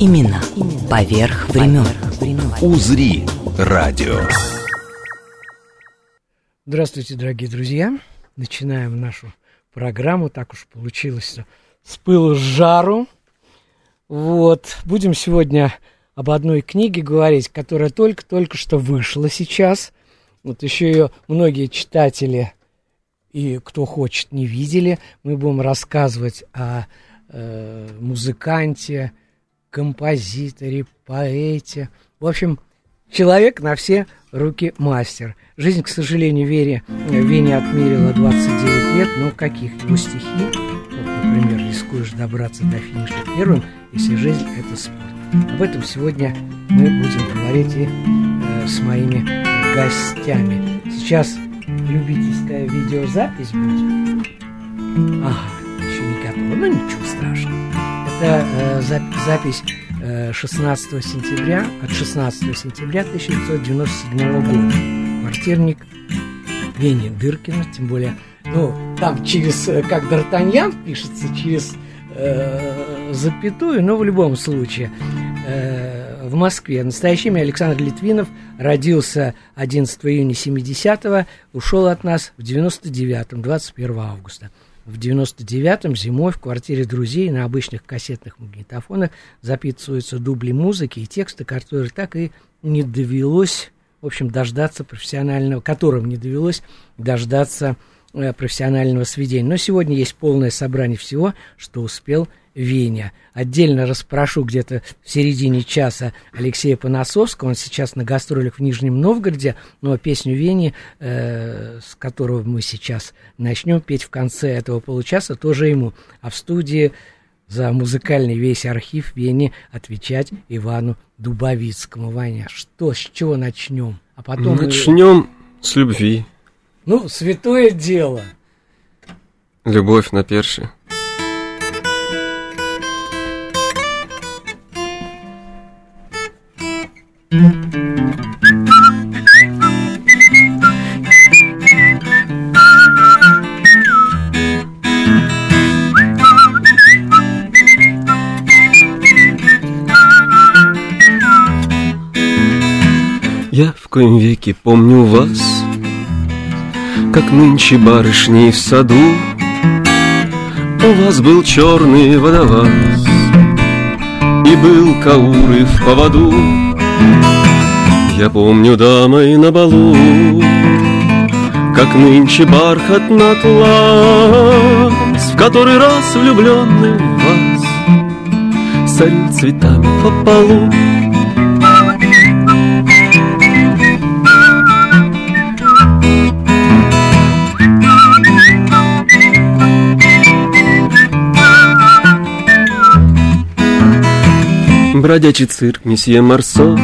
Именно поверх времен. «Узри» радио. Здравствуйте, дорогие друзья. Начинаем нашу программу. Так уж получилось, что с пылу с жару. Вот. Будем сегодня об одной книге говорить, которая только-только что вышла сейчас. Вот еще ее многие читатели и кто хочет не видели. Мы будем рассказывать о э, музыканте, композиторе, поэте. В общем, человек на все руки мастер. Жизнь, к сожалению, Вере, Вене отмерила 29 лет, но каких его стихи, вот, например, рискуешь добраться до финиша первым, если жизнь – это спорт. Об этом сегодня мы будем говорить и э, с моими гостями. Сейчас любительская видеозапись будет. Ага, еще не готова, но ничего страшного. Это э, зап- запись э, 16 сентября, от 16 сентября 1997 года. Квартирник Вени Дыркина, тем более, ну, там через, э, как Д'Артаньян пишется, через э, запятую, но в любом случае э, в Москве. Настоящее имя Александр Литвинов родился 11 июня 70-го, ушел от нас в 99-м, 21 августа. В 99-м зимой в квартире друзей на обычных кассетных магнитофонах записываются дубли музыки и тексты, которые так и не довелось, в общем, дождаться профессионального, которым не довелось дождаться профессионального сведения. Но сегодня есть полное собрание всего, что успел Веня. Отдельно расспрошу где-то в середине часа Алексея Поносовского. Он сейчас на гастролях в Нижнем Новгороде, но песню Вени, э, с которого мы сейчас начнем петь в конце этого получаса, тоже ему. А в студии за музыкальный весь архив Вени отвечать Ивану Дубовицкому. Ваня, что, с чего начнем? А потом... мы- Начнем с любви. Ну, святое дело. Любовь на перше. Я в коем веке помню вас, Как нынче барышни в саду. У вас был черный водоваз, И был кауры в поводу. Я помню дамой на балу, Как нынче бархат на атлас, В который раз влюбленный в вас Сорил цветами по полу. Бродячий цирк месье Марсо.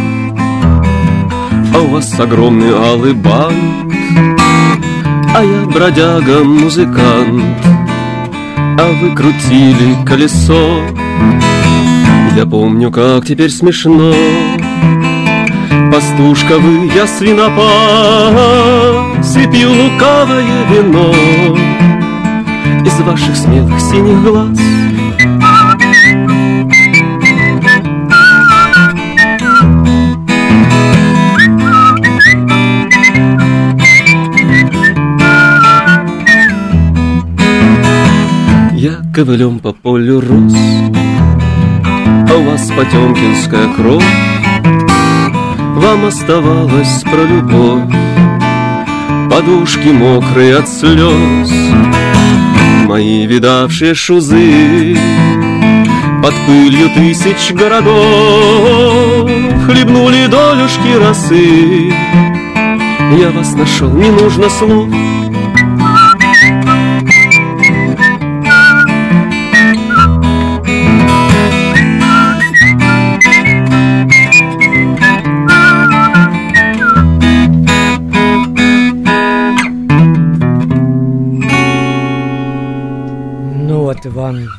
А у вас огромный алый бант А я бродяга-музыкант. А вы крутили колесо. Я помню, как теперь смешно. Пастушка вы, я свинопас И пью лукавое вино. Из ваших смелых синих глаз ковылем по полю рос А у вас потемкинская кровь. Вам оставалось про любовь. Подушки мокрые от слез Мои видавшие шузы. Под пылью тысяч городов Хлебнули долюшки росы. Я вас нашел, не нужно слов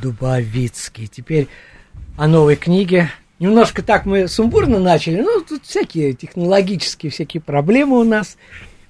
Дубовицкий. Теперь о новой книге. Немножко так мы сумбурно начали, ну, тут всякие технологические всякие проблемы у нас.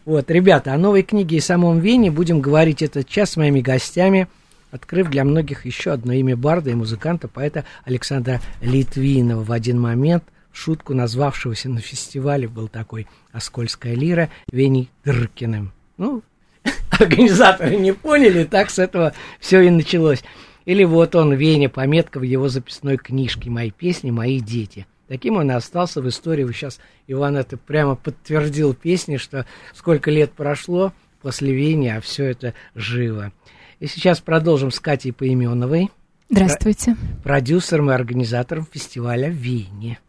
Вот, ребята, о новой книге и самом Вене будем говорить этот час с моими гостями, открыв для многих еще одно имя барда и музыканта, поэта Александра Литвинова. В один момент шутку назвавшегося на фестивале был такой «Оскольская лира» Веней Дыркиным. Ну, организаторы не поняли, так с этого все и началось. Или вот он, Веня, пометка в его записной книжке «Мои песни, мои дети». Таким он и остался в истории. Вы сейчас, Иван, это прямо подтвердил песни, что сколько лет прошло после Вени, а все это живо. И сейчас продолжим с Катей Поименовой. Здравствуйте. Продюсером и организатором фестиваля в Вене.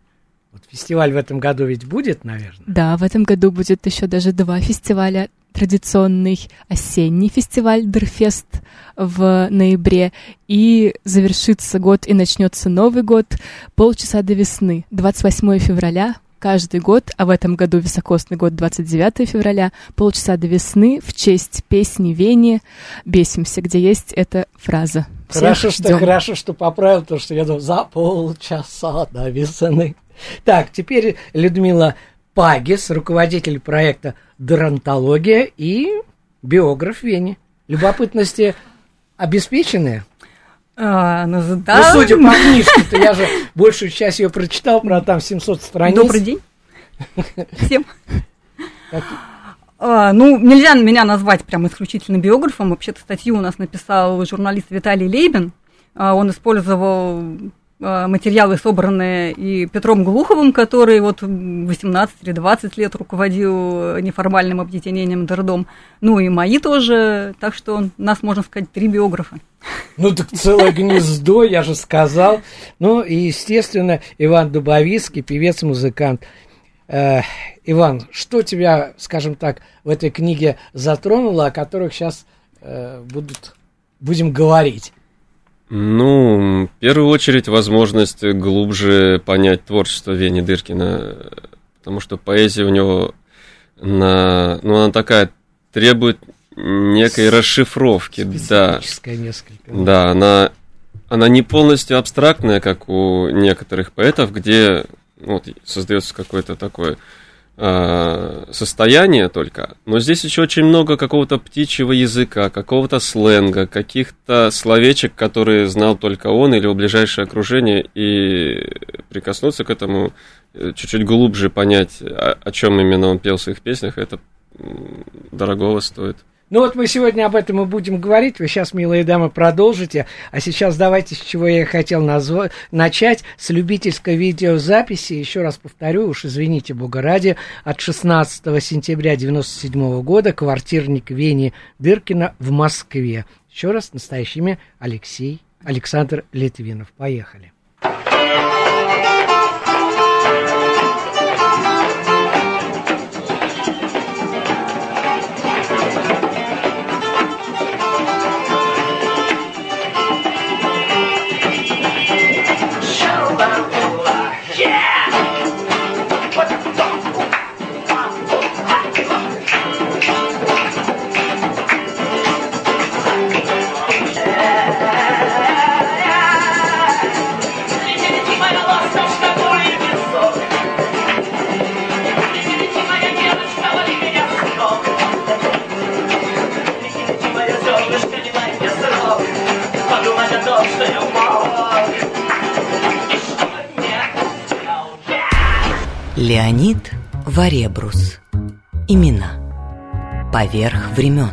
Вот фестиваль в этом году ведь будет, наверное? Да, в этом году будет еще даже два фестиваля. Традиционный осенний фестиваль Дырфест в ноябре. И завершится год и начнется Новый год полчаса до весны. 28 февраля каждый год, а в этом году високосный год 29 февраля, полчаса до весны в честь песни Вени «Бесимся», где есть эта фраза. Всех Хорошо, что, ждем. хорошо, что поправил, то, что я думал, за полчаса до весны. Так, теперь Людмила Пагис, руководитель проекта «Дорантология» и биограф Вени. Любопытности обеспеченные? А, ну, Ну, да. судя по книжке-то, я же большую часть ее прочитал, про там 700 страниц. Добрый день всем. А, ну, нельзя меня назвать прям исключительно биографом. Вообще-то статью у нас написал журналист Виталий Лейбин. А, он использовал материалы, собранные и Петром Глуховым, который вот 18 или 20 лет руководил неформальным объединением Дордом. Ну и мои тоже. Так что нас, можно сказать, три биографа. Ну, так целое гнездо, я же сказал. Ну, и, естественно, Иван Дубовицкий, певец-музыкант. Э, Иван, что тебя, скажем так, в этой книге затронуло, о которых сейчас будут, будем говорить? Ну, в первую очередь, возможность глубже понять творчество Вени Дыркина, потому что поэзия у него, на, ну, она такая, требует некой расшифровки, да. Несколько. Да, она, она не полностью абстрактная, как у некоторых поэтов, где ну, вот, создается какое-то такое э, состояние только. Но здесь еще очень много какого-то птичьего языка, какого-то сленга, каких-то словечек, которые знал только он или его ближайшее окружение, и прикоснуться к этому, э, чуть-чуть глубже понять, о, о чем именно он пел в своих песнях, это дорогого стоит. Ну вот мы сегодня об этом и будем говорить. Вы сейчас, милые дамы, продолжите. А сейчас давайте, с чего я хотел назва- начать, с любительской видеозаписи. Еще раз повторю, уж извините, бога ради, от 16 сентября 97 года квартирник Вени Дыркина в Москве. Еще раз, настоящее имя Алексей Александр Литвинов. Поехали. Леонид Варебрус. Имена. Поверх времен.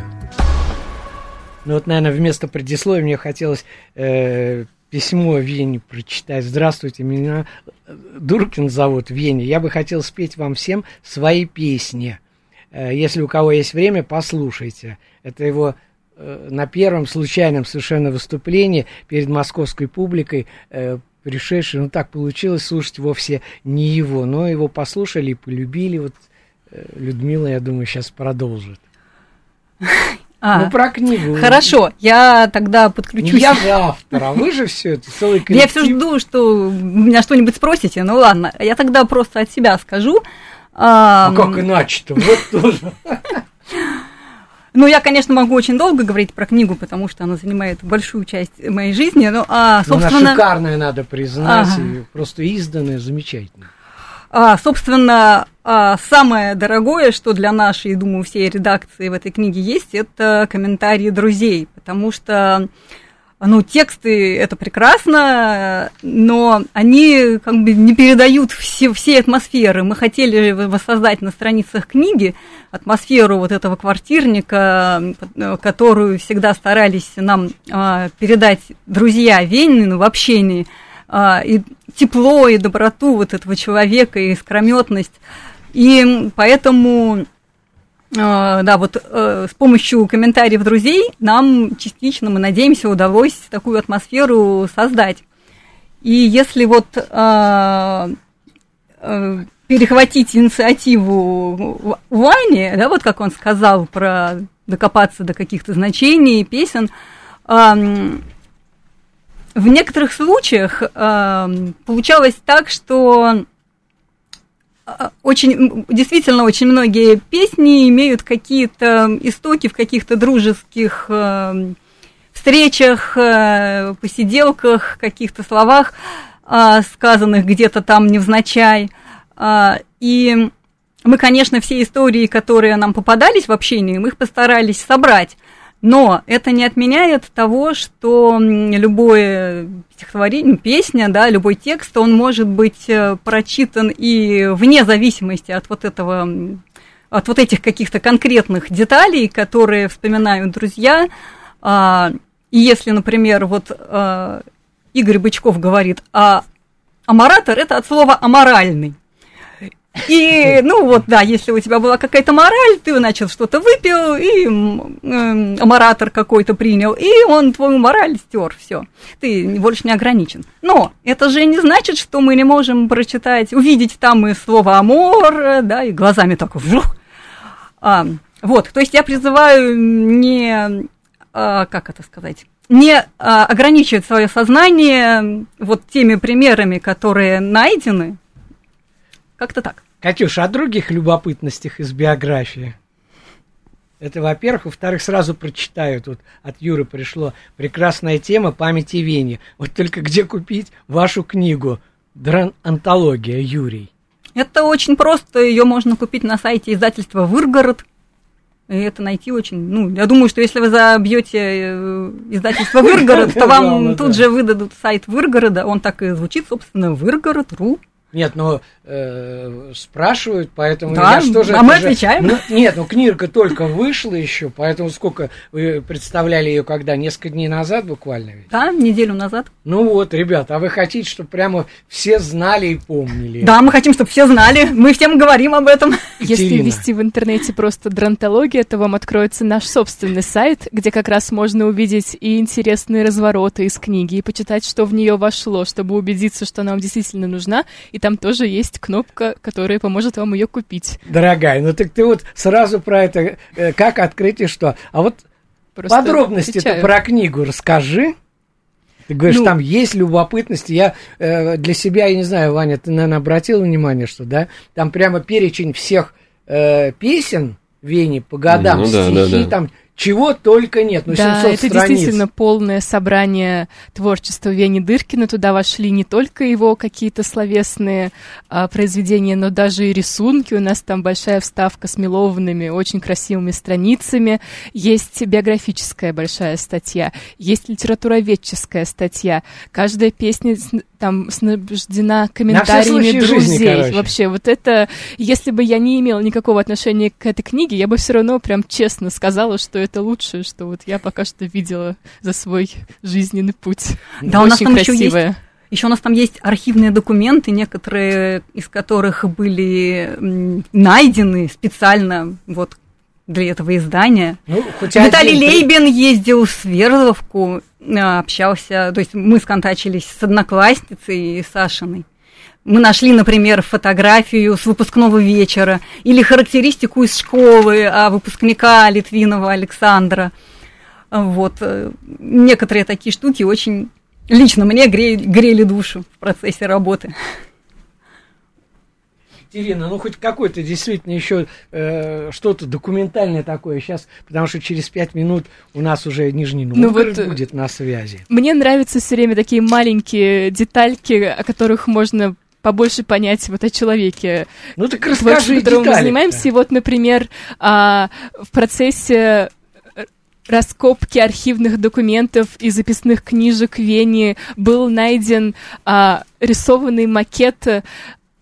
Ну вот, наверное, вместо предисловия мне хотелось э, письмо Вене прочитать. Здравствуйте, меня э, Дуркин зовут Веня. Я бы хотел спеть вам всем свои песни. Э, если у кого есть время, послушайте. Это его э, на первом случайном совершенно выступлении перед московской публикой э, пришедший, ну так получилось, слушать вовсе не его, но его послушали и полюбили. Вот э, Людмила, я думаю, сейчас продолжит. А, ну, про книгу. Хорошо, я тогда Не подключусь. я же автор, а вы же все это, целый коллектив. Я все жду, что меня что-нибудь спросите. Ну ладно, я тогда просто от себя скажу. А А, как иначе-то? Вот тоже. Ну, я, конечно, могу очень долго говорить про книгу, потому что она занимает большую часть моей жизни. Но, а, собственно... Но она шикарная, надо признать, Ага. и просто изданная, замечательно. А, собственно, а, самое дорогое, что для нашей, думаю, всей редакции в этой книге есть, это комментарии друзей, потому что, ну, тексты это прекрасно, но они как бы не передают все, всей атмосферы. Мы хотели воссоздать на страницах книги атмосферу вот этого квартирника, э, которую всегда старались нам а, передать друзья Венину в общении – а, и тепло, и доброту вот этого человека, и искрометность. И поэтому, да, вот э, с помощью комментариев друзей нам частично, мы надеемся, удалось такую атмосферу создать. И если вот э, перехватить инициативу Вани, да, вот как он сказал про докопаться до каких-то значений песен, ам, в некоторых случаях э, получалось так, что э, очень, действительно, очень многие песни имеют какие-то истоки в каких-то дружеских э, встречах, э, посиделках, каких-то словах, э, сказанных где-то там невзначай. Э, и мы, конечно, все истории, которые нам попадались в общении, мы их постарались собрать. Но это не отменяет того, что любое стихотворение, песня, да, любой текст, он может быть э, прочитан и вне зависимости от вот этого, от вот этих каких-то конкретных деталей, которые вспоминают друзья. А, и если, например, вот а, Игорь Бычков говорит, а аморатор – это от слова «аморальный». И, ну вот, да, если у тебя была какая-то мораль, ты начал что-то выпил, и э, какой-то принял, и он твою мораль стер, все. Ты больше не ограничен. Но это же не значит, что мы не можем прочитать, увидеть там и слово амор, да, и глазами так вжух. А, вот, то есть я призываю не, а, как это сказать, не а, ограничивать свое сознание вот теми примерами, которые найдены, как-то так. Катюша, о других любопытностях из биографии. Это, во-первых. Во-вторых, сразу прочитаю. Тут от Юры пришло прекрасная тема памяти Вени. Вот только где купить вашу книгу? Дран-антология, Юрий. Это очень просто. Ее можно купить на сайте издательства «Выргород». И это найти очень... Ну, я думаю, что если вы забьете э, издательство «Выргород», то вам тут же выдадут сайт «Выргорода». Он так и звучит, собственно, «Выргород.ру». Нет, но э, спрашивают, поэтому Да, я что же... а мы же- отвечаем. Ну, нет, ну книга только вышла еще, поэтому сколько вы представляли ее когда? Несколько дней назад буквально ведь? Да, неделю назад. Ну вот, ребята, а вы хотите, чтобы прямо все знали и помнили? Да, мы хотим, чтобы все знали. Мы всем говорим об этом. Если Екатерина. ввести в интернете просто дрантология, то вам откроется наш собственный сайт, где как раз можно увидеть и интересные развороты из книги, и почитать, что в нее вошло, чтобы убедиться, что она вам действительно нужна. И там тоже есть кнопка, которая поможет вам ее купить. Дорогая, ну так ты вот сразу про это, э, как открыть и что. А вот Просто подробности про книгу расскажи. Ты говоришь, Ну- там есть любопытности. Я э, для себя, я не знаю, Ваня, ты, наверное, обратил внимание, что, да, там прямо перечень всех э, песен Вени по годам, Ну да, да, стихи, да. там чего только нет. Ну, да, 700 это страниц. действительно полное собрание творчества Вени Дыркина. Туда вошли не только его какие-то словесные а, произведения, но даже и рисунки. У нас там большая вставка с мелованными, очень красивыми страницами. Есть биографическая большая статья, есть литературоведческая статья. Каждая песня там снабжена комментариями жизни, друзей. короче. Вообще, вот это, если бы я не имела никакого отношения к этой книге, я бы все равно прям честно сказала, что это лучшее, что вот я пока что видела за свой жизненный путь. Да, у нас Очень там еще красивая. есть Еще у нас там есть архивные документы, некоторые из которых были найдены специально вот для этого издания. Ну, Виталий один- Лейбин ездил в Свердловку, а, общался, то есть мы сконтачились с одноклассницей Сашиной. Мы нашли, например, фотографию с выпускного вечера или характеристику из школы а, выпускника Литвинова Александра. Вот. э, Некоторые такие штуки очень лично мне грели, грели душу в процессе работы. Екатерина, ну хоть какой-то действительно еще э, что-то документальное такое сейчас, потому что через пять минут у нас уже Нижний Новгород ну, вот, будет на связи. Мне нравятся все время такие маленькие детальки, о которых можно побольше понять вот о человеке. Ну так расскажи которым мы занимаемся. И вот, например, а, в процессе раскопки архивных документов и записных книжек Вене был найден а, рисованный макет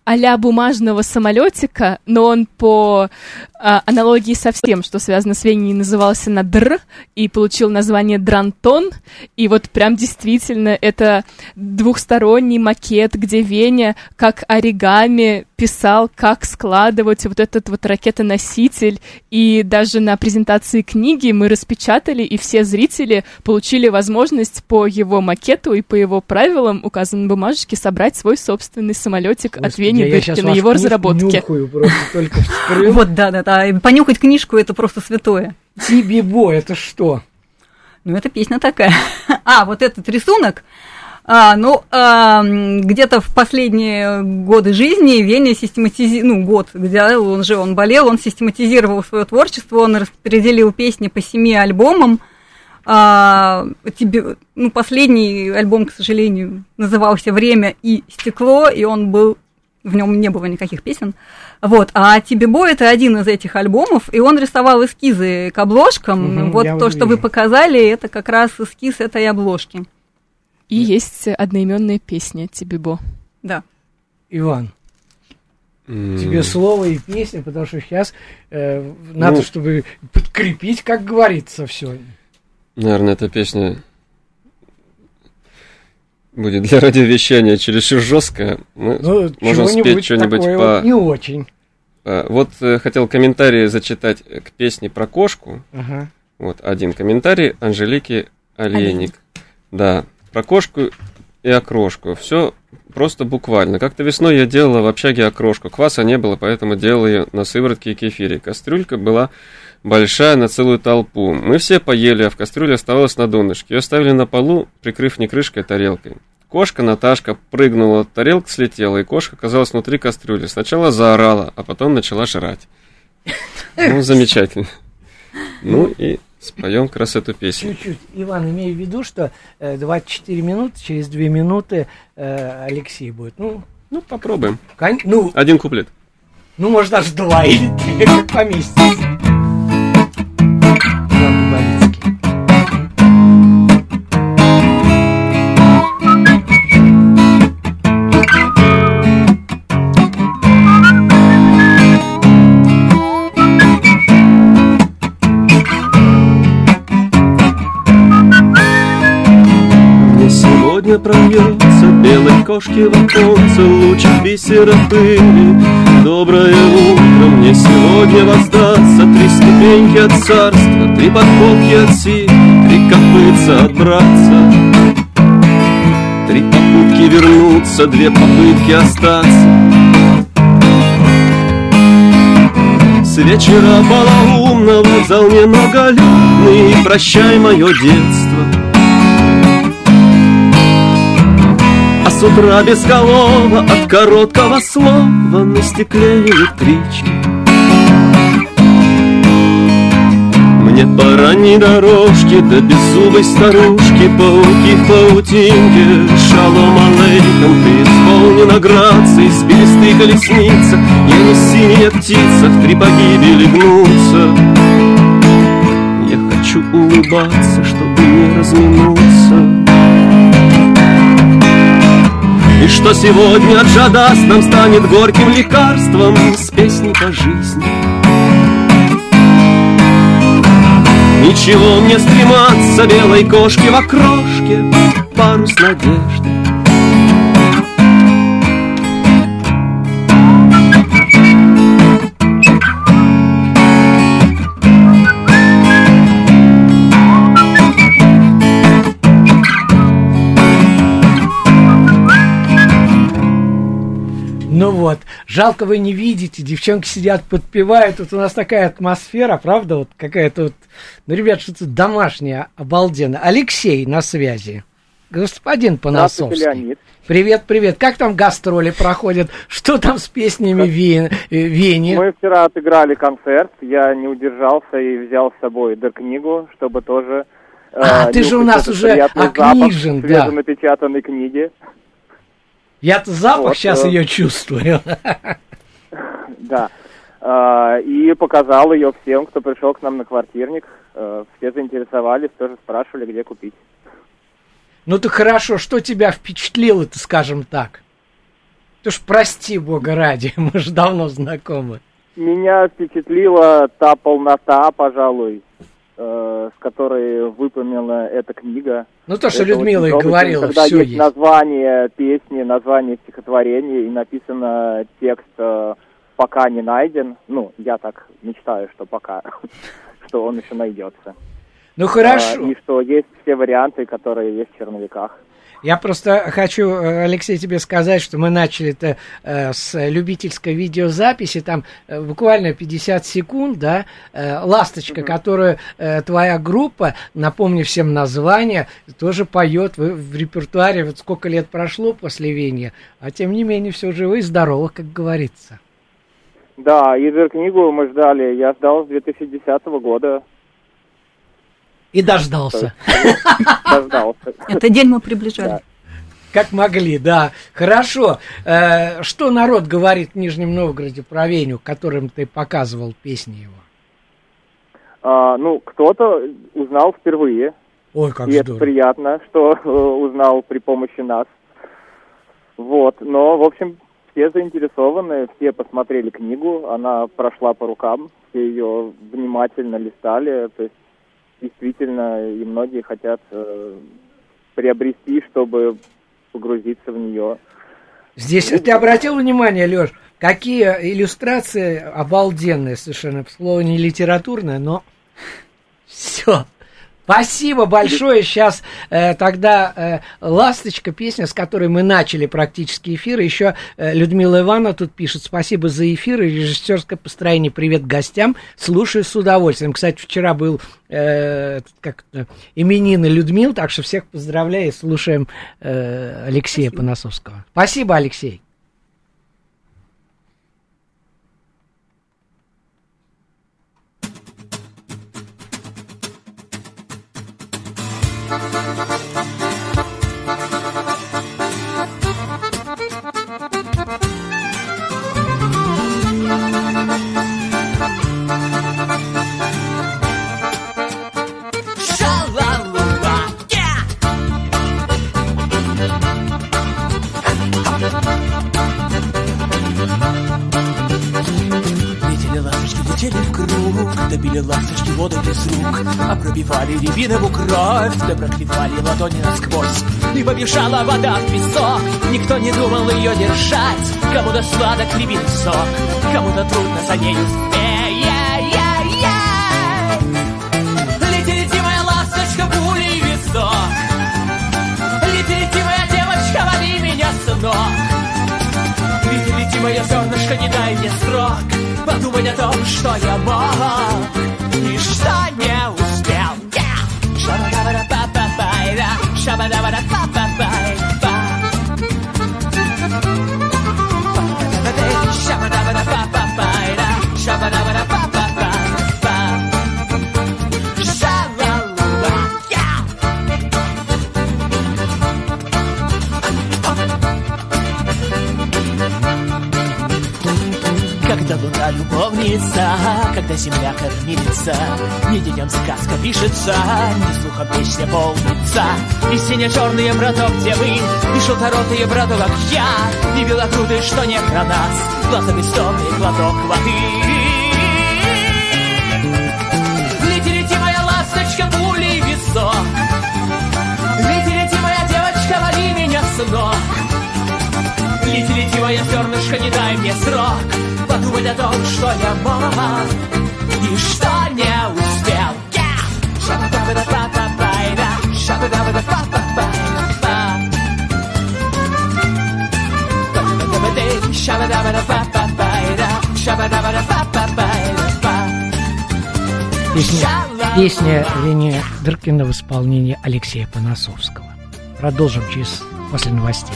а бумажного самолетика, но он по а, аналогии со всем, что связано с Веней, назывался на «др» и получил название «дрантон». И вот прям действительно это двухсторонний макет, где Веня как оригами писал, как складывать вот этот вот ракетоноситель. И даже на презентации книги мы распечатали, и все зрители получили возможность по его макету и по его правилам, указанной бумажечке, собрать свой собственный самолетик от Вени Бехтина, его разработки. Вот, да, да, да. Понюхать книжку это просто святое. Тибибо, это что? Ну, это песня такая. А, вот этот рисунок, а, ну, а, где-то в последние годы жизни Веня систематизировал, ну, год, где он же, он болел, он систематизировал свое творчество, он распределил песни по семи альбомам. А, тебе, ну, последний альбом, к сожалению, назывался «Время и стекло», и он был, в нем не было никаких песен. Вот, а Тибибо это один из этих альбомов, и он рисовал эскизы к обложкам. Угу, вот то, что вы показали, это как раз эскиз этой обложки. И есть одноименная песня Тибибо. Да. Иван, mm. тебе слово и песня, потому что сейчас э, надо, ну, чтобы подкрепить, как говорится, все. Наверное, эта песня будет для радиовещания чересчур жесткая. Мы ну, можем спеть что-нибудь по... Вот не очень. По... Вот э, хотел комментарий зачитать к песне про кошку. Ага. Вот один комментарий Анжелики Олейник. Олейник. Да, про кошку и окрошку. Все просто буквально. Как-то весной я делала в общаге окрошку. Кваса не было, поэтому делала ее на сыворотке и кефире. Кастрюлька была большая на целую толпу. Мы все поели, а в кастрюле оставалось на донышке. Ее ставили на полу, прикрыв не крышкой, а тарелкой. Кошка Наташка прыгнула, тарелка слетела, и кошка оказалась внутри кастрюли. Сначала заорала, а потом начала жрать. Ну, замечательно. Ну и Споем как раз эту песню. Чуть-чуть. Иван, имею в виду, что э, 24 минуты, через 2 минуты э, Алексей будет. Ну, ну попробуем. Кон... Ну, Один куплет. Ну, может, даже два или три, поместится. Сегодня прольется белой кошки в оконце лучик бисера пыли. Доброе утро мне сегодня воздастся Три ступеньки от царства, три подковки от сил, Три копытца от братца. Три попытки вернуться, две попытки остаться. С вечера полоумного зал немноголюдный, Прощай мое детство, утра голова От короткого слова на стекле электрички. Мне по ранней дорожке до беззубой старушки Пауки в паутинке, шалом алейком Ты исполнена грацией, спилистый колесница. Я не синяя птица, в три погибели гнуться Я хочу улыбаться, чтобы не разминуться и что сегодня Джадас нам станет горьким лекарством С песней по жизни. Ничего мне стрематься белой кошки в окрошке Парус надежды Ну вот, жалко вы не видите, девчонки сидят, подпевают, тут у нас такая атмосфера, правда, вот какая-то вот, ну, ребят, что-то домашнее, обалденно. Алексей на связи. Господин. Здравствуйте, Леонид. Привет, привет. Как там гастроли проходят? Что там с песнями Вен- э, Вени? Мы вчера отыграли концерт, я не удержался и взял с собой книгу, чтобы тоже... э, А, ты же у нас уже приятный запах окнижен, да. свеженапечатанной книги. Я-то запах Вот, сейчас э. ее чувствую. Да. А, И показал ее всем, кто пришел к нам на квартирник. Э, Все заинтересовались, тоже спрашивали, где купить. Ну ты хорошо, что тебя впечатлило-то, скажем так? Ты ж прости, бога ради, мы же давно знакомы. Меня впечатлила та полнота, пожалуй, э, с которой выполнена эта книга. Ну то, что Это Людмила и говорила, когда все есть, есть. название песни, название стихотворения и написано текст э, «пока не найден». Ну, я так мечтаю, что пока, что он еще найдется. Ну А, хорошо. И что есть все варианты, которые есть в черновиках. Я просто хочу, э, Алексей, тебе сказать, что мы начали это э, с любительской видеозаписи, там э, буквально 50 секунд, да, э, «Ласточка», которую э, твоя группа, напомню всем название, тоже поет в, в репертуаре, вот сколько лет прошло после Венья, а тем не менее все живы и здоровы, как говорится. Да, и книгу мы ждали, я ждал с 2010 года, И дождался. дождался. Этот день мы приближали. Как могли, да. Хорошо. Э, что народ говорит в Нижнем Новгороде про Веню, которым ты показывал песни его? А, ну, кто-то узнал впервые, Ой, как и это приятно, что э, узнал при помощи нас. Вот, но, в общем, все заинтересованы, все посмотрели книгу, она прошла по рукам, все ее внимательно листали, то есть действительно и многие хотят э, приобрести, чтобы погрузиться в нее. Здесь ты обратил внимание, Леш, какие иллюстрации обалденные совершенно. Слово не литературное, но все. Спасибо большое. Сейчас э, тогда э, «Ласточка», песня, с которой мы начали практически эфир. Еще э, Людмила Ивановна тут пишет «Спасибо за эфир и режиссерское построение. Привет гостям. Слушаю с удовольствием». Кстати, вчера был э, как именины Людмил, так что всех поздравляю и слушаем э, Алексея Поносовского. Спасибо, Алексей. Добили ласточки воду без рук, А пробивали рябинову кровь, Да проклевали ладони насквозь. И побежала вода в песок, Никто не думал ее держать, Кому-то сладок рябиный сок, Кому-то трудно за нею Моя зернышко, не дай мне срок Подумать о том, что я мог И что не успел Yeah! Шабадабада-па-па-пайда, шабадабада-па-па-пайда. Шабадабада-па-па-пайда, шабадабада-па-па-пайда. Любовница, когда земля кормилица, Не детям сказка пишется, не слухом песня полнится. И сине-черные браток, где вы, и желторотые браток, как я, И белокрутые, что не про нас, глазом истомный глоток воды. Лети, лети, моя ласточка, пулей в висок, Лети, лети, моя девочка, лови меня с ног. Лети, лети, моя зернышко, не дай мне срок Подумать о том, что я мог И что не успел. Песня, песня Вени Дыркина в исполнении Алексея Поносовского. продолжим через после новостей.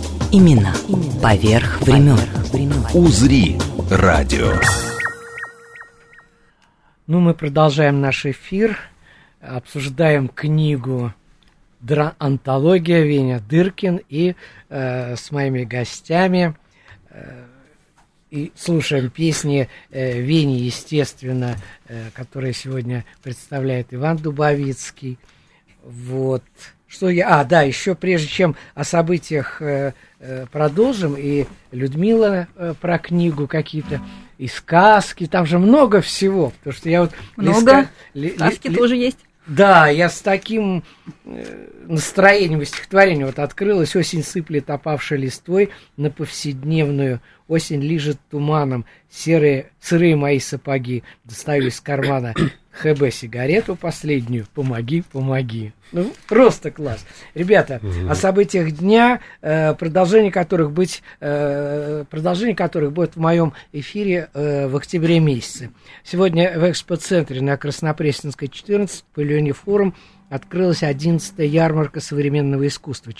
Имена поверх времен. «Узри» радио. Ну, мы продолжаем наш эфир, обсуждаем книгу «Дра- «Антология» Веня Дыркин и э, с моими гостями э, и слушаем песни э, Вени, естественно, э, которые сегодня представляет Иван Дубовицкий. Вот. Что я... А, да, еще прежде чем о событиях э, э, продолжим, и Людмила э, про книгу какие-то, и сказки, там же много всего, потому что я вот... Много. листа- ли- Сказки ли- тоже есть. да, я с таким э, настроением в стихотворении вот открылась. Осень сыплет опавшей листвой на повседневную. Осень лижет туманом. Серые, сырые мои сапоги. Достаю из кармана ХБ сигарету последнюю. Помоги, помоги. Ну, просто класс. Ребята, о событиях дня, э, продолжение которых быть, э, продолжение которых будет в моем эфире э, в октябре месяце. Сегодня в экспоцентре на Краснопресненской 14 в павильоне форум открылась 11-я ярмарка современного искусства.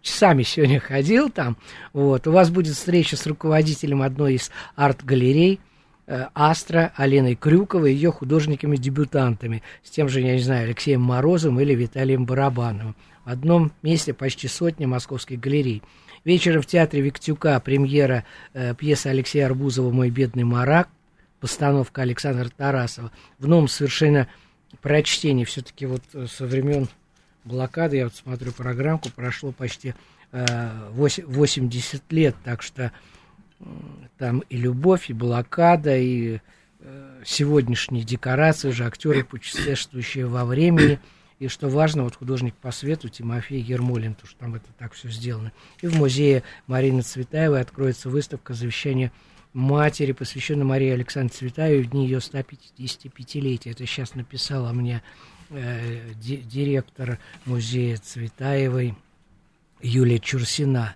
Часами сегодня ходил там. Вот. У вас будет встреча с руководителем одной из арт-галерей Астра Аленой Крюковой ее художниками-дебютантами, с тем же, я не знаю, Алексеем Морозовым или Виталием Барабановым. В одном месте почти сотня московских галерей. Вечером в театре Виктюка премьера э, пьесы Алексея Арбузова «Мой бедный марак», постановка Александра Тарасова. В новом совершенно прочтении, все-таки вот э, со времен блокады, я вот смотрю программку, прошло почти э, 8 80 лет, так что там и любовь, и блокада, и э, сегодняшние декорации, уже актеры, путешествующие во времени, и что важно, вот художник по свету Тимофей Ермолин, потому что там это так все сделано. И в музее Марины Цветаевой откроется выставка «Завещание матери», посвященная Марии Александре Цветаевой в дни ее 155-летия. Это сейчас написала мне э, ди- директор музея Цветаевой Юлия Чурсина.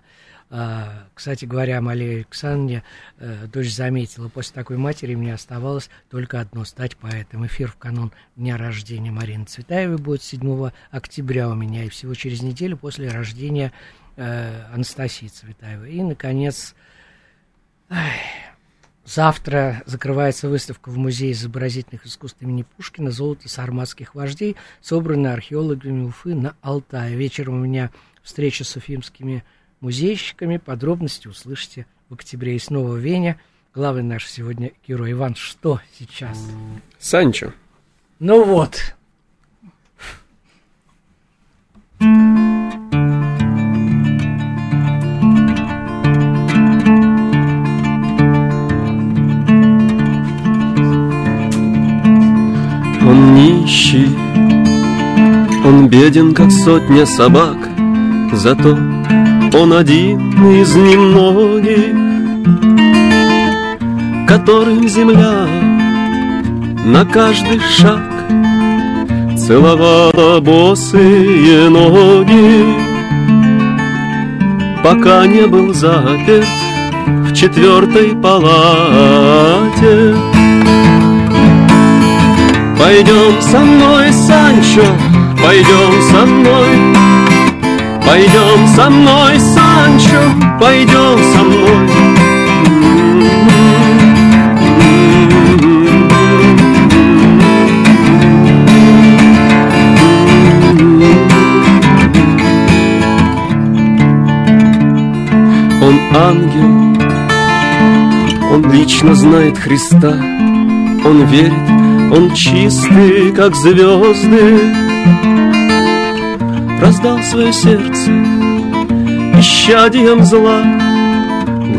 А, кстати говоря, Мария Александровне э, дочь заметила, после такой матери мне оставалось только одно – стать поэтом. Эфир в канун дня рождения Марины Цветаевой будет 7 октября у меня, и всего через неделю после рождения э, Анастасии Цветаевой. И, наконец, Завтра закрывается выставка в Музее изобразительных искусств имени Пушкина «Золото сарматских вождей», собранное археологами Уфы на Алтае. Вечером у меня встреча с уфимскими музейщиками. Подробности услышите в октябре. И снова Веня. Главный наш сегодня герой. Иван, что сейчас? Санчо. Ну вот. Он нищий, он беден, как сотня собак, Зато он один из немногих, Которым земля на каждый шаг Целовала босые ноги, Пока не был заперт в четвертой палате. Пойдем со мной, Санчо, пойдем со мной. Пойдем со мной, Санчо, пойдем со мной. Он ангел, он лично знает Христа, он верит, он чистый, как звезды, раздал свое сердце исчадием зла.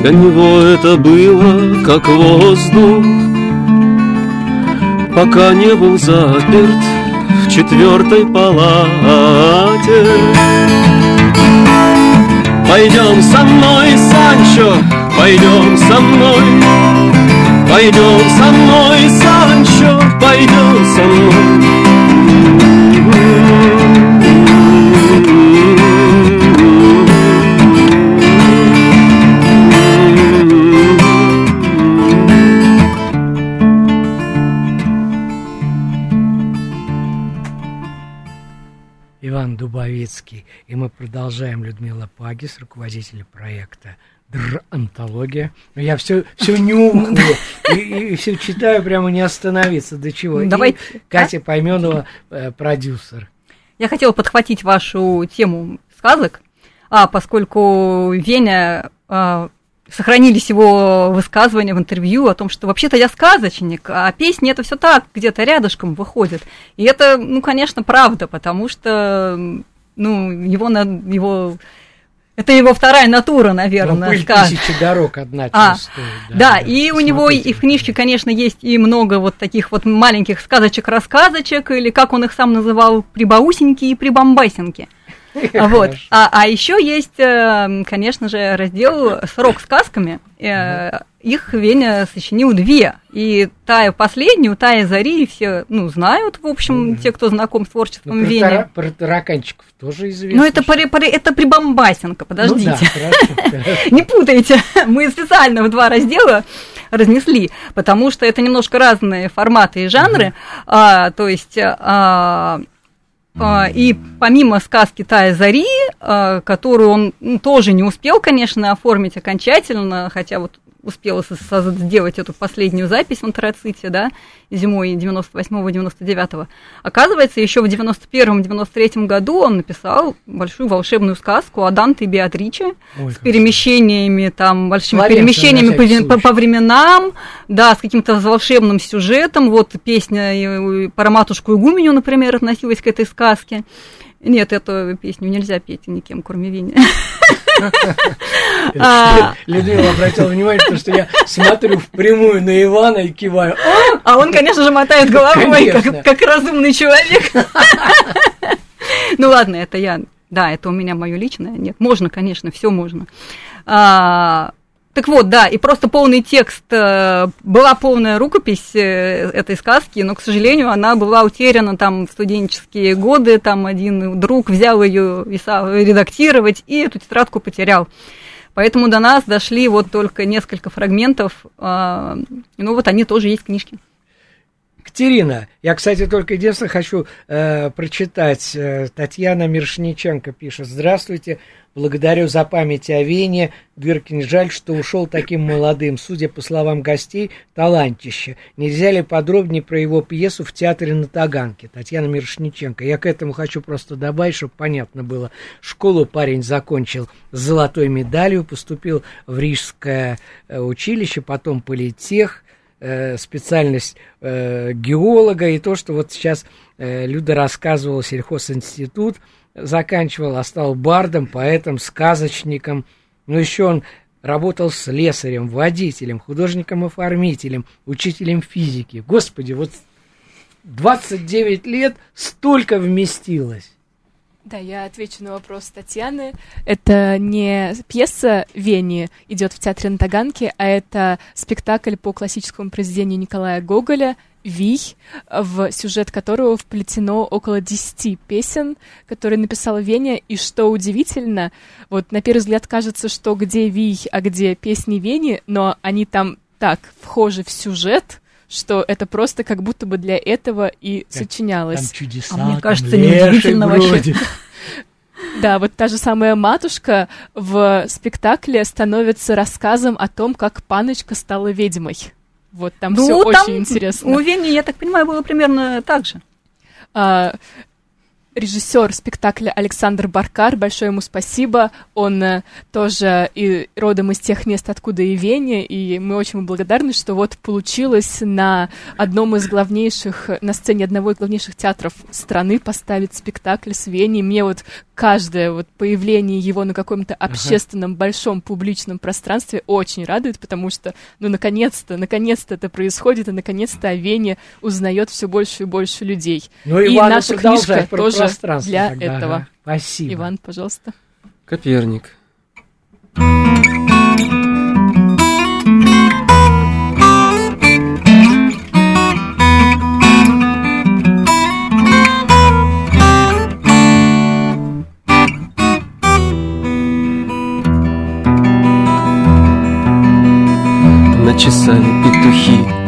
Для него это было как воздух, пока не был заперт в четвертой палате. Пойдем со мной, Санчо, пойдем со мной, пойдем со мной, Санчо, пойдем со мной. Иван Дубовицкий. И мы продолжаем Людмила Пагис, руководитель проекта Др антология. Но Я все, все нюхаю и, все читаю, прямо не остановиться. До чего? И Давайте, Катя Пойменова, э, продюсер. Я хотела подхватить вашу тему сказок, а, поскольку Веня а, сохранились его высказывания в интервью о том, что вообще-то я сказочник, а песни это все так где-то рядышком выходит. И это, ну, конечно, правда, потому что, ну, его, на- его это его вторая натура, Ну, наверное, пыль скажем. тысячи дорог одна А, стоит. Да, и у него и посмотрите. в книжке, конечно, есть и много вот таких вот маленьких сказочек-рассказочек, или как он их сам называл, прибаусеньки и прибамбасеньки. А Вот. А, а еще есть, э, конечно же, раздел с рок-сказками. Э, Их Веня сочинил две. И Тая последнюю, Тая Зари, все, ну, знают, в общем, те, кто знаком с Ну, творчеством про, Вени. тара- про тараканчиков тоже известно. Ну, это, пари- пари- это прибамбасенка, подождите. Ну, да, хорошо, хорошо. Не путайте, мы специально в два раздела разнесли, потому что это немножко разные форматы и жанры. А, то есть, а, и помимо сказки Тая Зари, а, которую он ну, тоже не успел, конечно, оформить окончательно, хотя вот успел со- со- сделать эту последнюю запись в антраците, да, зимой 98-99. Оказывается, еще в 91-93 году он написал большую волшебную сказку о Данте и Беатриче Ой, с перемещениями, там, большими Словенцами, перемещениями по, по- по временам, да, с каким-то волшебным сюжетом. Вот песня про матушку Игуменю, например, относилась к этой сказке. Нет, эту песню нельзя петь никем, кроме Вини. А. Людмила обратила внимание, потому что я смотрю впрямую на Ивана и киваю. «А, А он, конечно же, мотает головой, как разумный человек. Ну ладно, это я. Да, это у меня мое личное. Нет, можно, конечно, все можно. А, так вот, да, и просто полный текст, э, была полная рукопись э, этой сказки, но, к сожалению, она была утеряна там в студенческие годы, там один друг взял ее редактировать и эту тетрадку потерял. Поэтому до нас дошли вот только несколько фрагментов, а, ну вот они тоже есть в книжке. Катерина, я, кстати, только единственное хочу э, прочитать. Э, Татьяна Миршниченко пишет. Здравствуйте, благодарю за память о Вене. Дыркин, жаль, что ушел таким молодым. Судя по словам гостей, талантище. Нельзя ли подробнее про его пьесу в театре на Таганке? Татьяна Миршниченко. Я к этому хочу просто добавить, чтобы понятно было. Школу парень закончил с золотой медалью, поступил в Рижское э, училище, потом политех, э, специальность э, геолога, и то, что вот сейчас э, Люда рассказывала, сельхозинститут заканчивал, а стал бардом, поэтом, сказочником. Но еще он работал слесарем, водителем, художником-оформителем, учителем физики. Господи, вот 29 лет столько вместилось. Да, я отвечу на вопрос Татьяны. Это не пьеса Вени идет в театре на Таганке, а это спектакль по классическому произведению Николая Гоголя «Вий», в сюжет которого вплетено около 10 песен, которые написала Веня. И что удивительно, вот на первый взгляд кажется, что где Вий, а где песни Вени, но они там так вхожи в сюжет, что это просто как будто бы для этого и Там сочинялось. чудеса, А мне там кажется, неудивительно вообще. Да, вот та же самая матушка в спектакле становится рассказом о том, как паночка стала ведьмой. Вот там все Ну, там очень интересно. У Вени, я так понимаю, было примерно так же. А, режиссер спектакля Александр Баркар, большое ему спасибо. Он э, тоже и родом из тех мест, откуда и Вене, и мы очень благодарны, что вот получилось на одном из главнейших, на сцене одного из главнейших театров страны поставить спектакль с Веней. Мне вот каждое вот появление его на каком-то общественном большом публичном пространстве очень радует, потому что, ну, наконец-то, наконец-то это происходит, и наконец-то о Вене узнает все больше и больше людей. Ну, И Иван, наша продолжай книжка тоже пространство для тогда, этого. ага. Спасибо. Иван, пожалуйста. Коперник. Начесали петухи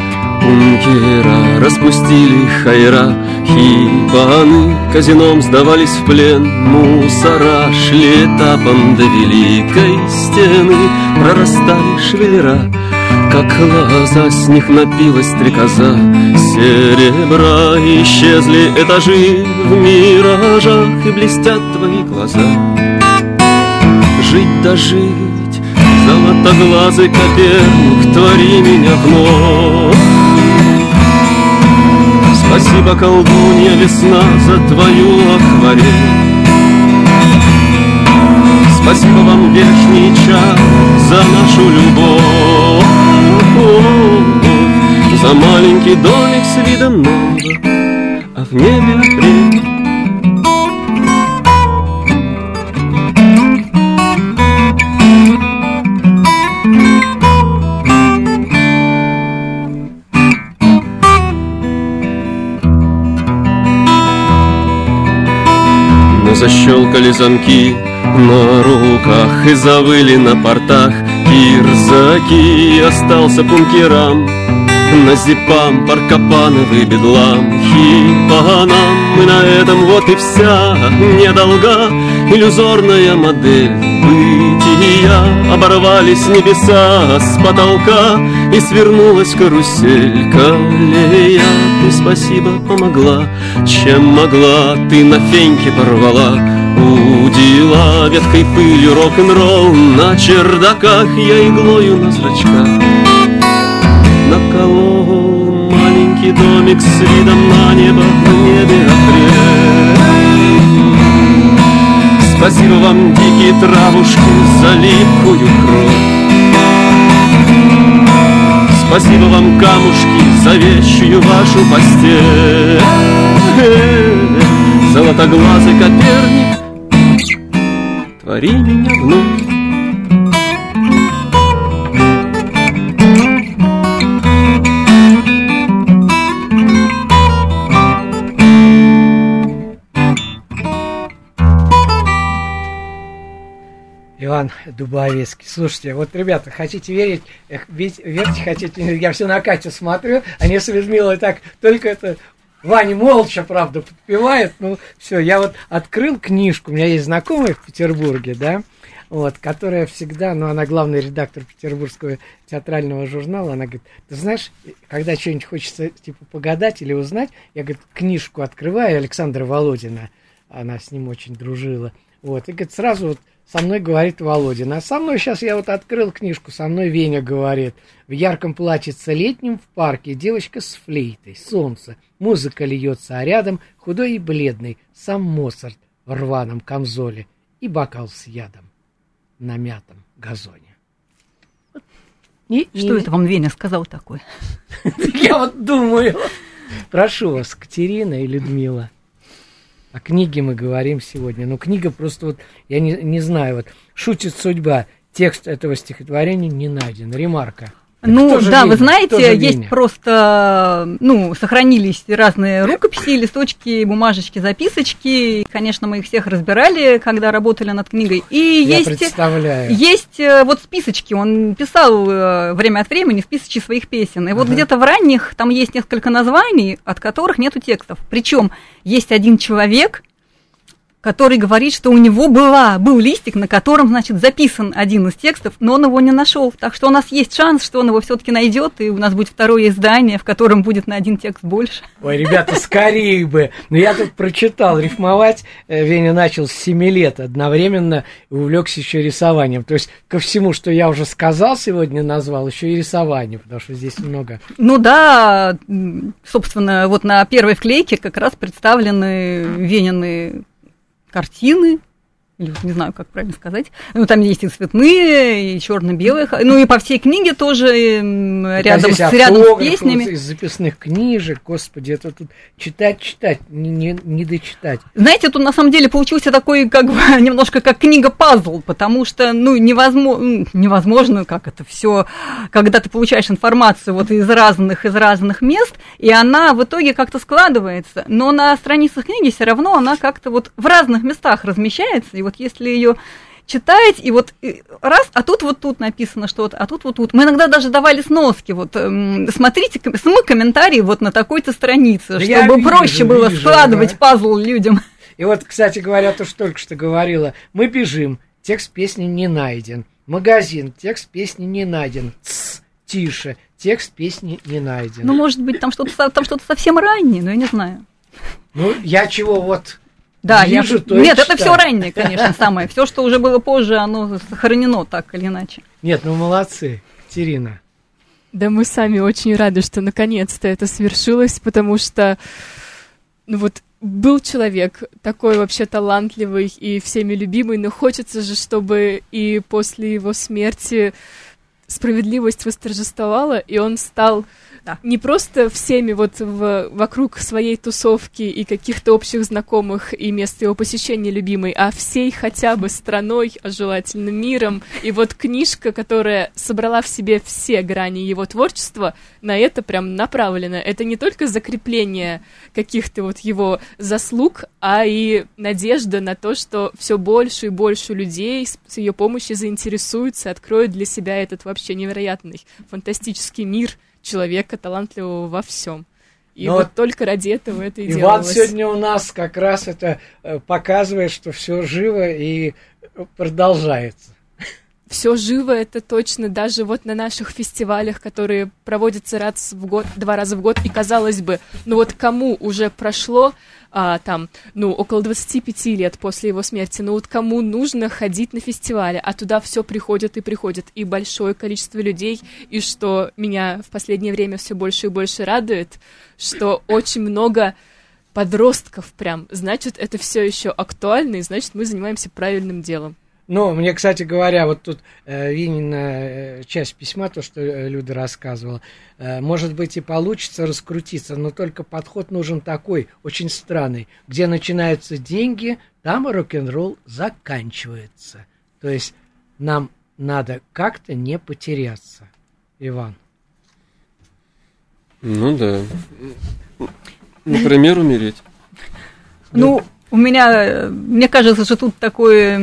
Ункера распустили хайра Хибаны казином сдавались в плен. Мусора шли этапом до великой стены. Прорастали швеллера как лоза с них напилась стрекоза. Серебра исчезли этажи В миражах и блестят твои глаза. Жить да жить, золотоглазый Коперник Твори меня вновь Спасибо, колдунья весна, за твою акварель. Спасибо вам, вешний час, за нашу любовь. За маленький домик с видом на небо, а в небе апрель защелкали замки на руках и завыли на портах. Кирзаки остался пункерам На зипам паркопановый бедлам. Хипанам Мы на этом вот и вся недолга Иллюзорная модель бытия Оборвались небеса с потолка И свернулась карусель колея Ты спасибо помогла, чем могла Ты на феньке порвала Удила веткой пылью рок-н-ролл На чердаках я иглою на зрачках. Наколол маленький домик с видом на небо В небе апрель Спасибо вам, дикие травушки, за липкую кровь. Спасибо вам, камушки, за вещую вашу постель. Золотоглазый Коперник Твори меня вновь Иван Дубовецкий. Слушайте, вот, ребята, хотите верить, ведь, верьте, хотите, я все на Катю смотрю, они с Людмилой так, только это, Ваня молча, правда, подпевает, ну, все, я вот открыл книжку, у меня есть знакомая в Петербурге, да, вот, которая всегда, ну, она главный редактор петербургского театрального журнала, она говорит, ты знаешь, когда что-нибудь хочется, типа, погадать или узнать, я, говорит, книжку открываю Александра Володина, она с ним очень дружила, вот, и, говорит, сразу вот со мной говорит Володин. А со мной сейчас я вот открыл книжку, со мной Веня говорит. В ярком платьице летнем в парке девочка с флейтой, солнце, музыка льется, а рядом худой и бледный сам Моцарт в рваном камзоле и бокал с ядом на мятом газоне. И, Что и- это вам Веня сказал такое? Я вот думаю. Прошу вас, Катерина и Людмила. О книге мы говорим сегодня. Но книга просто вот, я не, не знаю, вот, шутит судьба. Текст этого стихотворения не найден. Ремарка. Ну, да, вы Веня? Кто знаете, есть Веня? просто, ну, сохранились разные рукописи, листочки, бумажечки, записочки. Конечно, мы их всех разбирали, когда работали над книгой. И Я есть... представляю. Есть э, вот списочки, он писал э, время от времени списочки своих песен. И вот Ага. где-то в ранних там есть несколько названий, от которых нету текстов. Причем есть один человек, который говорит, что у него была, был листик, на котором, значит, записан один из текстов, но он его не нашел. Так что у нас есть шанс, что он его все-таки найдет, и у нас будет второе издание, в котором будет на один текст больше. Ой, ребята, скорее бы. Но я тут прочитал, рифмовать э, Веня начал с 7 лет, одновременно увлекся еще рисованием. То есть ко всему, что я уже сказал сегодня, назвал, еще и рисование, потому что здесь много. Ну да, собственно, вот на первой вклейке как раз представлены Венины картины, или не знаю, как правильно сказать. Ну, там есть и цветные, и черно-белые, ну и по всей книге тоже а рядом, с, рядом с песнями. из записных книжек, господи, это тут читать, читать, не, не, не дочитать. Знаете, тут на самом деле получился такой, как бы, немножко как книга-пазл, потому что, ну, невозможно, невозможно, как это все, когда ты получаешь информацию вот из разных, из разных мест, и она в итоге как-то складывается, но на страницах книги все равно она как-то вот в разных местах размещается, и вот если ее читать, и вот и раз, а тут вот тут написано что-то, а тут вот тут. Мы иногда даже давали сноски, вот эм, смотрите, ком- мы комментарии вот на такой-то странице, Да чтобы вижу, проще было вижу, складывать да. пазл людям. И вот, кстати говоря, то, что только что говорила, мы бежим, текст песни не найден. Магазин, текст песни не найден. Тс, тише, текст песни не найден. Ну, может быть, там что-то там что-то совсем раннее, но я не знаю. Ну, я чего вот Да, вижу, я... то Нет, это читаю. все раннее, конечно, самое. Все, что уже было позже, оно сохранено так или иначе. Нет, ну молодцы, Терина. Да мы сами очень рады, что наконец-то это свершилось, потому что, ну вот, был человек такой вообще талантливый и всеми любимый, но хочется же, чтобы и после его смерти справедливость восторжествовала, и он стал Да. не просто всеми вот в- вокруг своей тусовки и каких-то общих знакомых и мест его посещения любимой, а всей хотя бы страной, а желательно миром. И вот книжка, которая собрала в себе все грани его творчества, на это прям направлена. Это не только закрепление каких-то вот его заслуг, а и надежда на то, что все больше и больше людей с, ее помощью заинтересуются, откроют для себя этот вообще невероятный, фантастический мир человека, талантливого во всем. И Но вот только ради этого это и Иван делалось. сегодня у нас как раз это э, показывает, что все живо и продолжается. Все живо, это точно, даже вот на наших фестивалях, которые проводятся раз в год, два раза в год, и казалось бы, ну вот кому уже прошло а, там, ну, около 25 лет после его смерти, ну вот кому нужно ходить на фестивали, а туда все приходит и приходит, и большое количество людей, и что меня в последнее время все больше и больше радует, что очень много подростков прям, значит, это все еще актуально, и значит, мы занимаемся правильным делом. Ну, мне, кстати говоря, вот тут э, Винина э, часть письма, то, что э, Люда рассказывала, э, может быть и получится раскрутиться, но только подход нужен такой, очень странный, где начинаются деньги, там рок-н-ролл заканчивается. То есть нам надо как-то не потеряться, Иван. Ну да. Например, умереть. Ну, у меня, э, мне кажется, что тут такое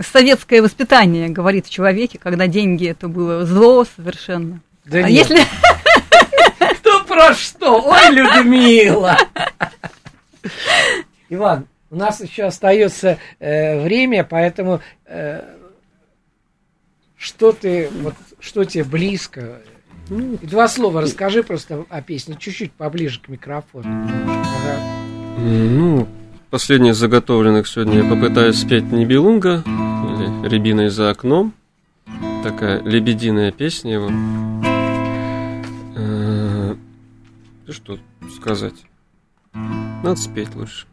советское воспитание говорит в человеке, когда деньги это было зло совершенно. Да а нет. если Кто про что? Ой, Людмила! Иван, у нас еще остается э, время, поэтому э, что ты, вот, что тебе близко? Ну, И два слова расскажи просто о песне, чуть-чуть поближе к микрофону. Ага. Ну, последний из заготовленных сегодня я попытаюсь спеть Нибелунга или Рябиной за окном. Такая лебединая песня его. Э, да Что сказать? Надо спеть лучше.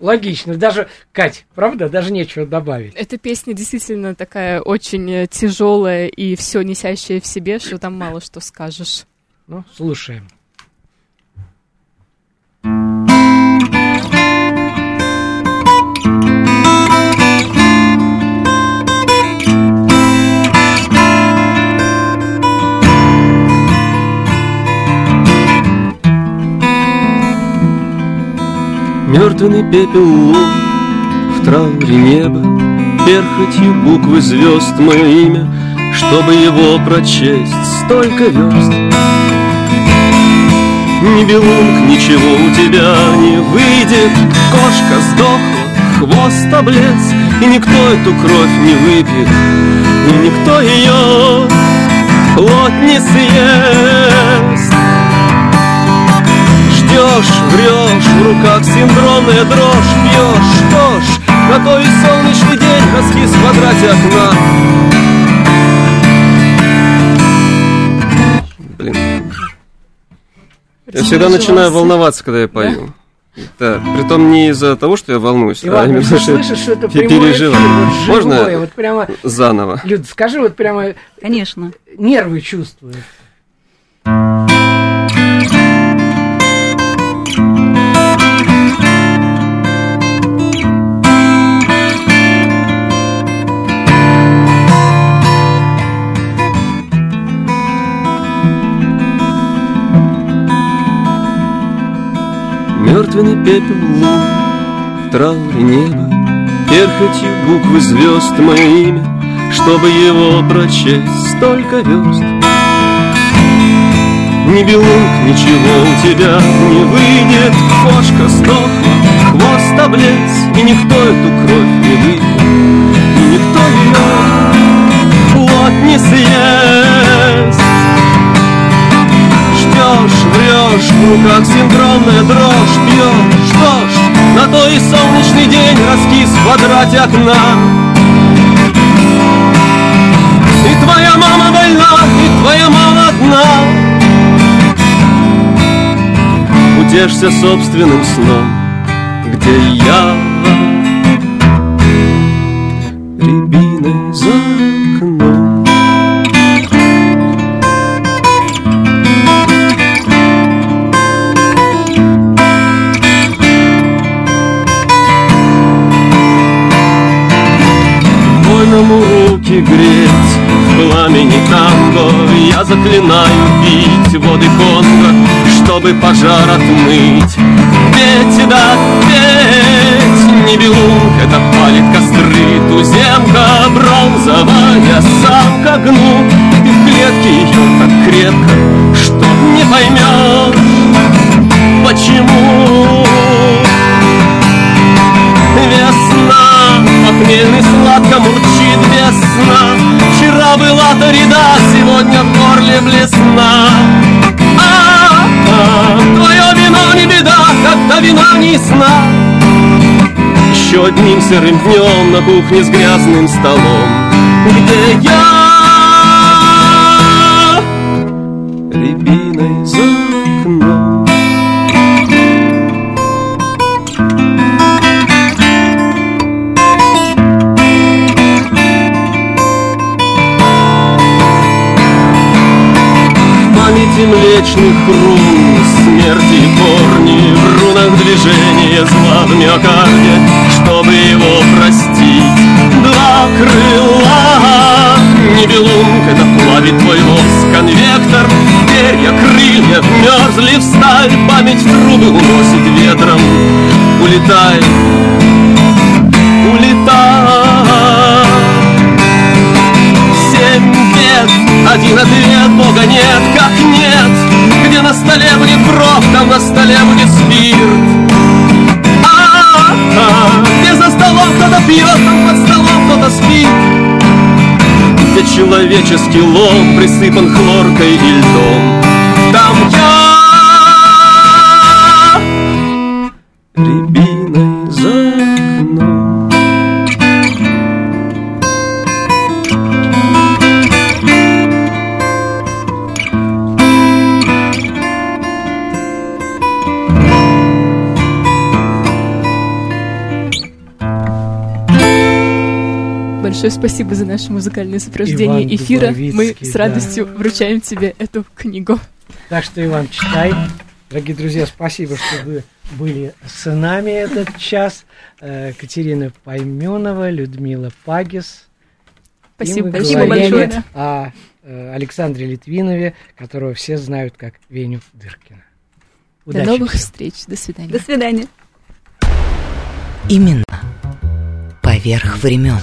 Логично, даже, Кать, правда, даже нечего добавить. Эта песня действительно такая очень тяжелая и все несящая в себе, что там мало что скажешь. Ну, слушаем. Мертвенный пепел лун в трауре неба Перхотью буквы звезд мое имя Чтобы его прочесть столько верст. Ни белунг, ничего у тебя не выйдет Кошка сдохла, хвост облез И никто эту кровь не выпьет И никто ее плоть не съест в руках синдромная дрожь Пьешь, что ж, и солнечный день Раскис в квадрате окна Блин Я всегда начинаю волноваться, когда я пою да, притом не из-за того, что я волнуюсь, а Иван, именно, ну ты что я слышишь, что это пе- прямой эфир, переживаю. вот Можно живое, вот прямо, заново? Люд, скажи, вот прямо Конечно. нервы чувствую. Пепел лун в трауре неба Перхотью буквы звезд мое имя Чтобы его прочесть столько верст. Ни белунг, ничего у тебя не выйдет Кошка сдохла, хвост облез И никто эту кровь не выпьет И никто ее плоть не съест Ждешь, врешь, в руках синдромная дрожь Пьешь, что ж, на то и солнечный день Раскис в квадрате окна. И твоя мама больна, и твоя мама одна. Утешься собственным сном, где я Рябиной за греть. В пламени танго Я заклинаю пить воды Конго, чтобы пожар отмыть. Петь, да петь, не белунг, это палит костры. Туземка бронзовая, самка гну Ты в клетке ее так крепко, что не поймешь Почему. Весна, похмельный сладко мурчит весна. Вчера была Торида, сегодня в горле блесна. А, а, Твое вино не беда, когда вина не сна. Еще одним серым днем на кухне с грязным столом Где я миокарде Чтобы его простить Два крыла Не белунг, это плавит твой мозг Конвектор, перья, крылья Вмерзли в сталь Память в трубы уносит ветром. Улетай, улетай. Семь бед, один ответ, Бога нет, как нет? Где на столе будет кровь, там на столе будет спирт пьет, там под столом кто-то спит Где человеческий лом присыпан хлоркой и льдом. Там я спасибо за наше музыкальное сопровождение Иван эфира. Мы с да. радостью вручаем тебе эту книгу. Так что, Иван, читай. Дорогие друзья, спасибо, что вы были с нами этот час. Э, Катерина Пайменова, Людмила Пагис. Спасибо мы большое. большое. о э, Александре Литвинове, которого все знают как Веню Дыркина. До Удачи новых всем. встреч. До свидания. До свидания. Именно поверх времен.